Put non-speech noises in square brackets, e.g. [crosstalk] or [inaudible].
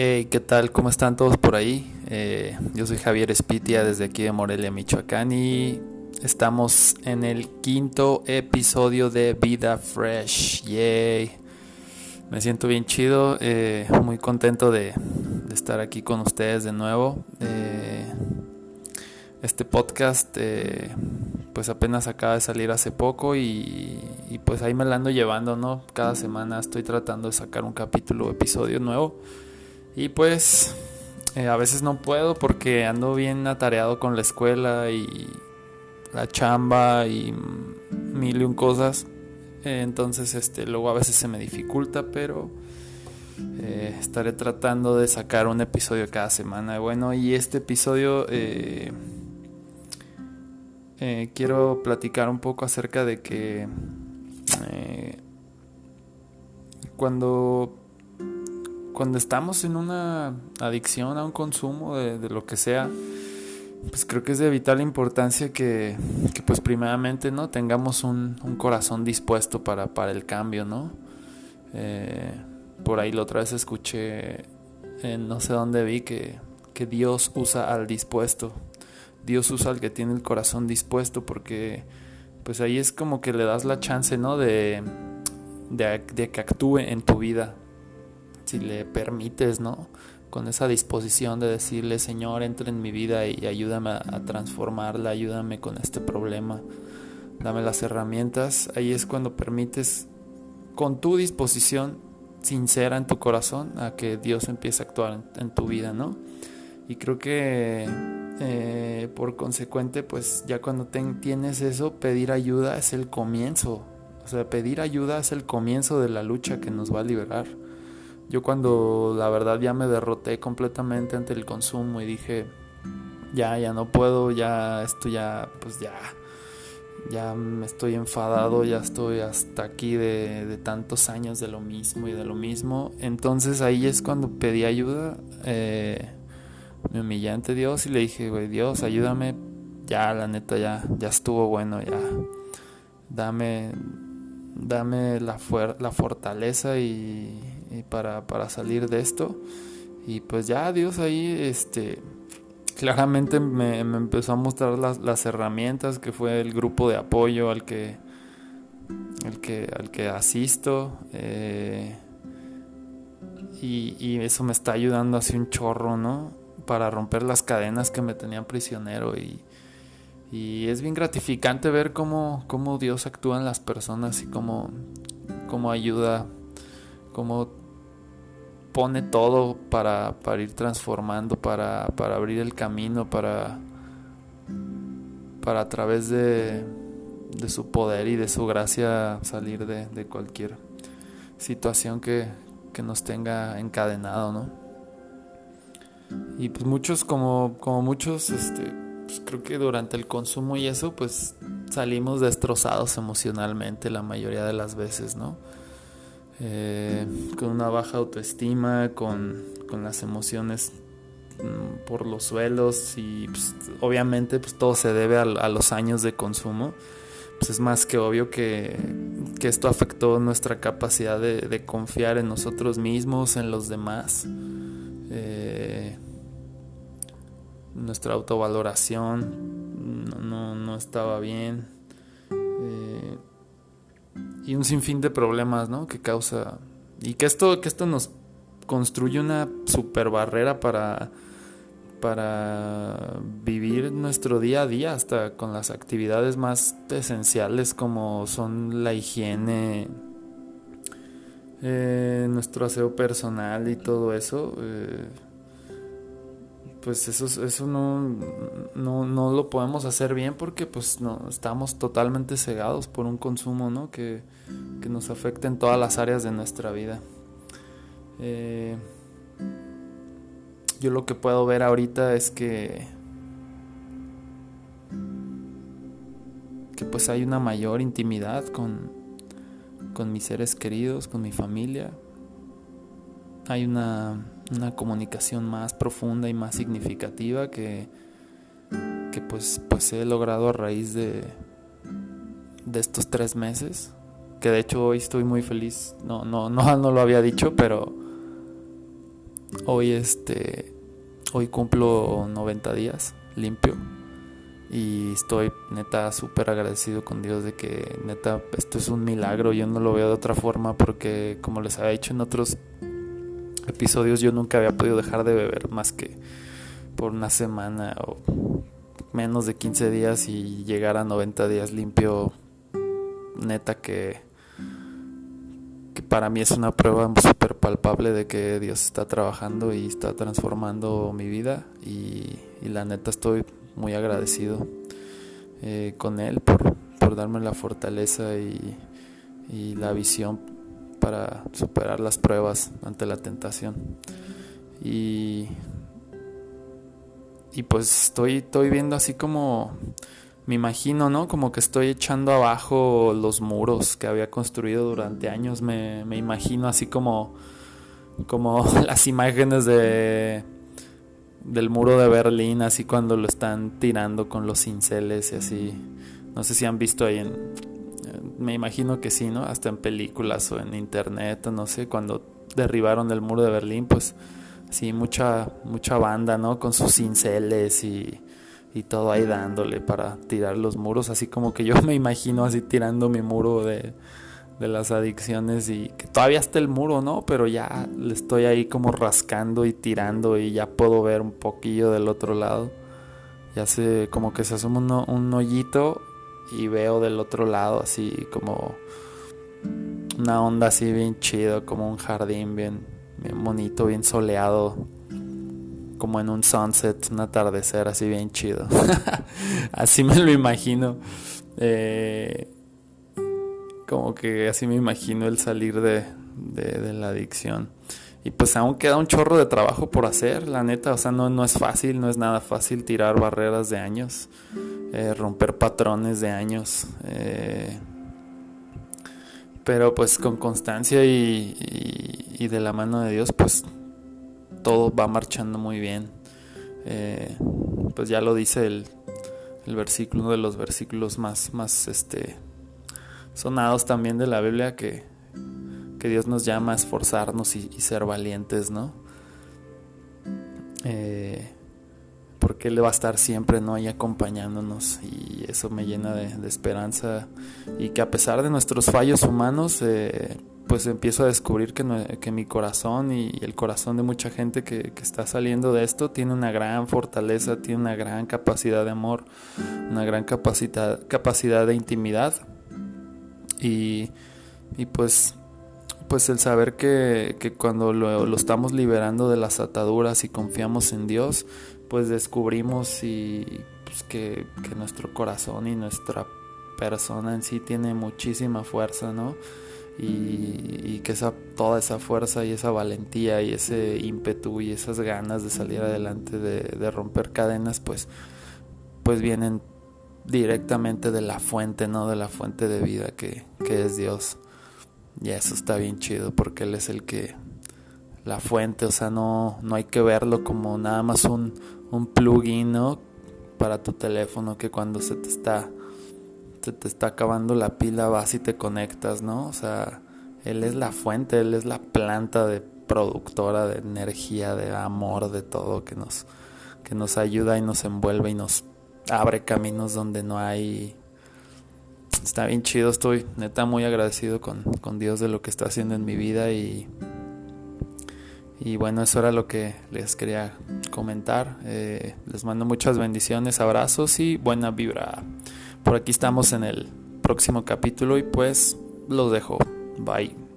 Hey, ¿qué tal? ¿Cómo están todos por ahí? Eh, yo soy Javier Espitia desde aquí de Morelia, Michoacán y estamos en el quinto episodio de Vida Fresh. Yay. Me siento bien chido, eh, muy contento de, estar aquí con ustedes de nuevo. Eh, este podcast pues apenas acaba de salir hace poco y, y, pues ahí me la ando llevando, ¿no? Cada semana estoy tratando de sacar un capítulo o episodio nuevo. Y pues eh, a veces no puedo porque ando bien atareado con la escuela y la chamba y mil y un cosas. entonces este luego a veces se me dificulta, pero eh, estaré tratando de sacar un episodio cada semana. Bueno, y este episodio eh, quiero platicar un poco acerca de que cuando cuando estamos en una adicción a un consumo de, lo que sea, pues creo que es de vital importancia que, pues primeramente no tengamos un, corazón dispuesto para, para, el cambio, ¿no? Eh, por ahí la otra vez escuché, en no sé dónde vi, que, que Dios usa al dispuesto. Dios usa al que tiene el corazón dispuesto porque pues ahí es como que le das la chance, ¿no? De, de, de que actúe en tu vida si le permites, ¿no? Con esa disposición de decirle, Señor, entra en mi vida y ayúdame a, transformarla, ayúdame con este problema, dame las herramientas. Ahí es cuando permites, con tu disposición sincera en tu corazón, a que Dios empiece a actuar en, tu vida, ¿no? Y creo que eh, por consecuente, pues ya cuando tienes eso, pedir ayuda es el comienzo. O sea, pedir ayuda es el comienzo de la lucha que nos va a liberar. Yo cuando la verdad ya me derroté completamente ante el consumo y dije, ya, ya no puedo, ya esto ya, pues ya, ya me estoy enfadado, ya estoy hasta aquí de, tantos años de lo mismo y de lo mismo. Entonces ahí es cuando pedí ayuda, eh, me humillé ante Dios y le dije, güey, Dios, ayúdame, ya, la neta, ya, ya estuvo bueno, ya, dame, dame la, la fortaleza y para, para salir de esto. Y pues ya Dios ahí, este, claramente me, empezó a mostrar las, las, herramientas que fue el grupo de apoyo al que, al que, al que asisto. Eh, y, y, eso me está ayudando así un chorro, ¿no? Para romper las cadenas que me tenían prisionero. Y, y es bien gratificante ver cómo, cómo Dios actúa en las personas y cómo, cómo ayuda, cómo pone todo para, ir transformando, para, abrir el camino, para, para a través de, de, su poder y de su gracia salir de, de cualquier situación que, que, nos tenga encadenado, ¿no? Y pues muchos, como, como muchos, este, pues creo que durante el consumo y eso, pues salimos destrozados emocionalmente la mayoría de las veces, ¿no? Eh, con una baja autoestima, con, las emociones mm, por los suelos y pues, obviamente pues todo se debe a, los años de consumo. Pues es más que obvio que, esto afectó nuestra capacidad de, confiar en nosotros mismos, en los demás, eh, nuestra autovaloración no, no estaba bien y un sinfín de problemas, ¿no? Que causa y que esto que esto nos construye una super barrera para para vivir nuestro día a día hasta con las actividades más esenciales como son la higiene eh, nuestro aseo personal y todo eso eh, pues eso, eso no, no, lo podemos hacer bien porque pues no, estamos totalmente cegados por un consumo ¿no? que, nos afecta en todas las áreas de nuestra vida. Eh, yo lo que puedo ver ahorita es que que pues hay una mayor intimidad con, con mis seres queridos, con mi familia. Hay una una comunicación más profunda y más significativa que, que pues, pues he logrado a raíz de, de estos tres meses. Que de hecho hoy estoy muy feliz. No, no, no, [laughs] no lo había dicho, pero hoy este hoy cumplo 90 días limpio y estoy neta súper agradecido con Dios de que neta esto es un milagro, yo no lo veo de otra forma porque como les había dicho en otros episodios yo nunca había podido dejar de beber más que por una semana o menos de 15 días y llegar a 90 días limpio neta que para mí es una prueba súper palpable de que Dios está trabajando y está transformando mi vida y, la neta estoy muy agradecido eh, con Él por, darme la fortaleza y la visión para superar las pruebas ante la tentación. Y, y pues estoy, estoy viendo así como me imagino, ¿no? Como que estoy echando abajo los muros que había construido durante años. Me, me imagino así como, como [laughs] las imágenes de del muro de Berlín, así cuando lo están tirando con los cinceles y así. No sé si han visto ahí en, me imagino que sí, ¿no? Hasta en películas o en internet, no sé, cuando derribaron el muro de Berlín, pues sí, mucha, mucha banda, ¿no? Con sus cinceles y, y todo ahí dándole para tirar los muros, así como que yo [laughs] me imagino así tirando mi muro de, de las adicciones y que todavía está el muro, ¿no? Pero ya le estoy ahí como rascando y tirando y ya puedo ver un poquillo del otro lado. Ya se como que se asoma un hoyito y veo del otro lado así como una onda así bien chido, como un jardín bien, bonito, bien soleado, como en un sunset, un atardecer así bien chido. [laughs] así me lo imagino. Eh, como que así me imagino el salir de, de, la adicción. Y pues aún queda un chorro de trabajo por hacer, la neta, o sea, no, no es fácil, no es nada fácil tirar barreras de años. Eh, romper patrones de años. Eh, pero pues con constancia y, de la mano de Dios, pues todo va marchando muy bien. Eh, pues ya lo dice el, el versículo, uno de los versículos más, más este, sonados también de la Biblia, que, que Dios nos llama a esforzarnos y, y ser valientes, ¿no? Eh, porque Él va a estar siempre ¿no? ahí acompañándonos y eso me llena de, esperanza y que a pesar de nuestros fallos humanos, eh, pues empiezo a descubrir que, que, mi corazón y el corazón de mucha gente que, está saliendo de esto tiene una gran fortaleza, tiene una gran capacidad de amor, una gran capacidad, capacidad de intimidad y, y pues pues el saber que, que cuando lo, lo, estamos liberando de las ataduras y confiamos en Dios, pues descubrimos y pues que, nuestro corazón y nuestra persona en sí tiene muchísima fuerza, ¿no? Y, que esa, toda esa fuerza y esa valentía y ese ímpetu y esas ganas de salir adelante, de, romper cadenas, pues, pues vienen directamente de la fuente, ¿no? De la fuente de vida que, que es Dios. Y eso está bien chido porque Él es el que, la fuente, o sea, no, no hay que verlo como nada más un, un plugin, ¿no? Para tu teléfono que cuando se te está se te está acabando la pila vas y te conectas, ¿no? O sea, él es la fuente, él es la planta de productora de energía, de amor, de todo que nos que nos ayuda y nos envuelve y nos abre caminos donde no hay está bien chido, estoy neta muy agradecido con, con Dios de lo que está haciendo en mi vida y y bueno, eso era lo que les quería comentar. Eh, les mando muchas bendiciones, abrazos y buena vibra. Por aquí estamos en el próximo capítulo y pues los dejo. Bye.